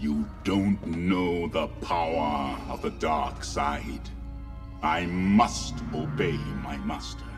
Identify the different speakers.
Speaker 1: You don't know the power of the dark side. I must obey my master.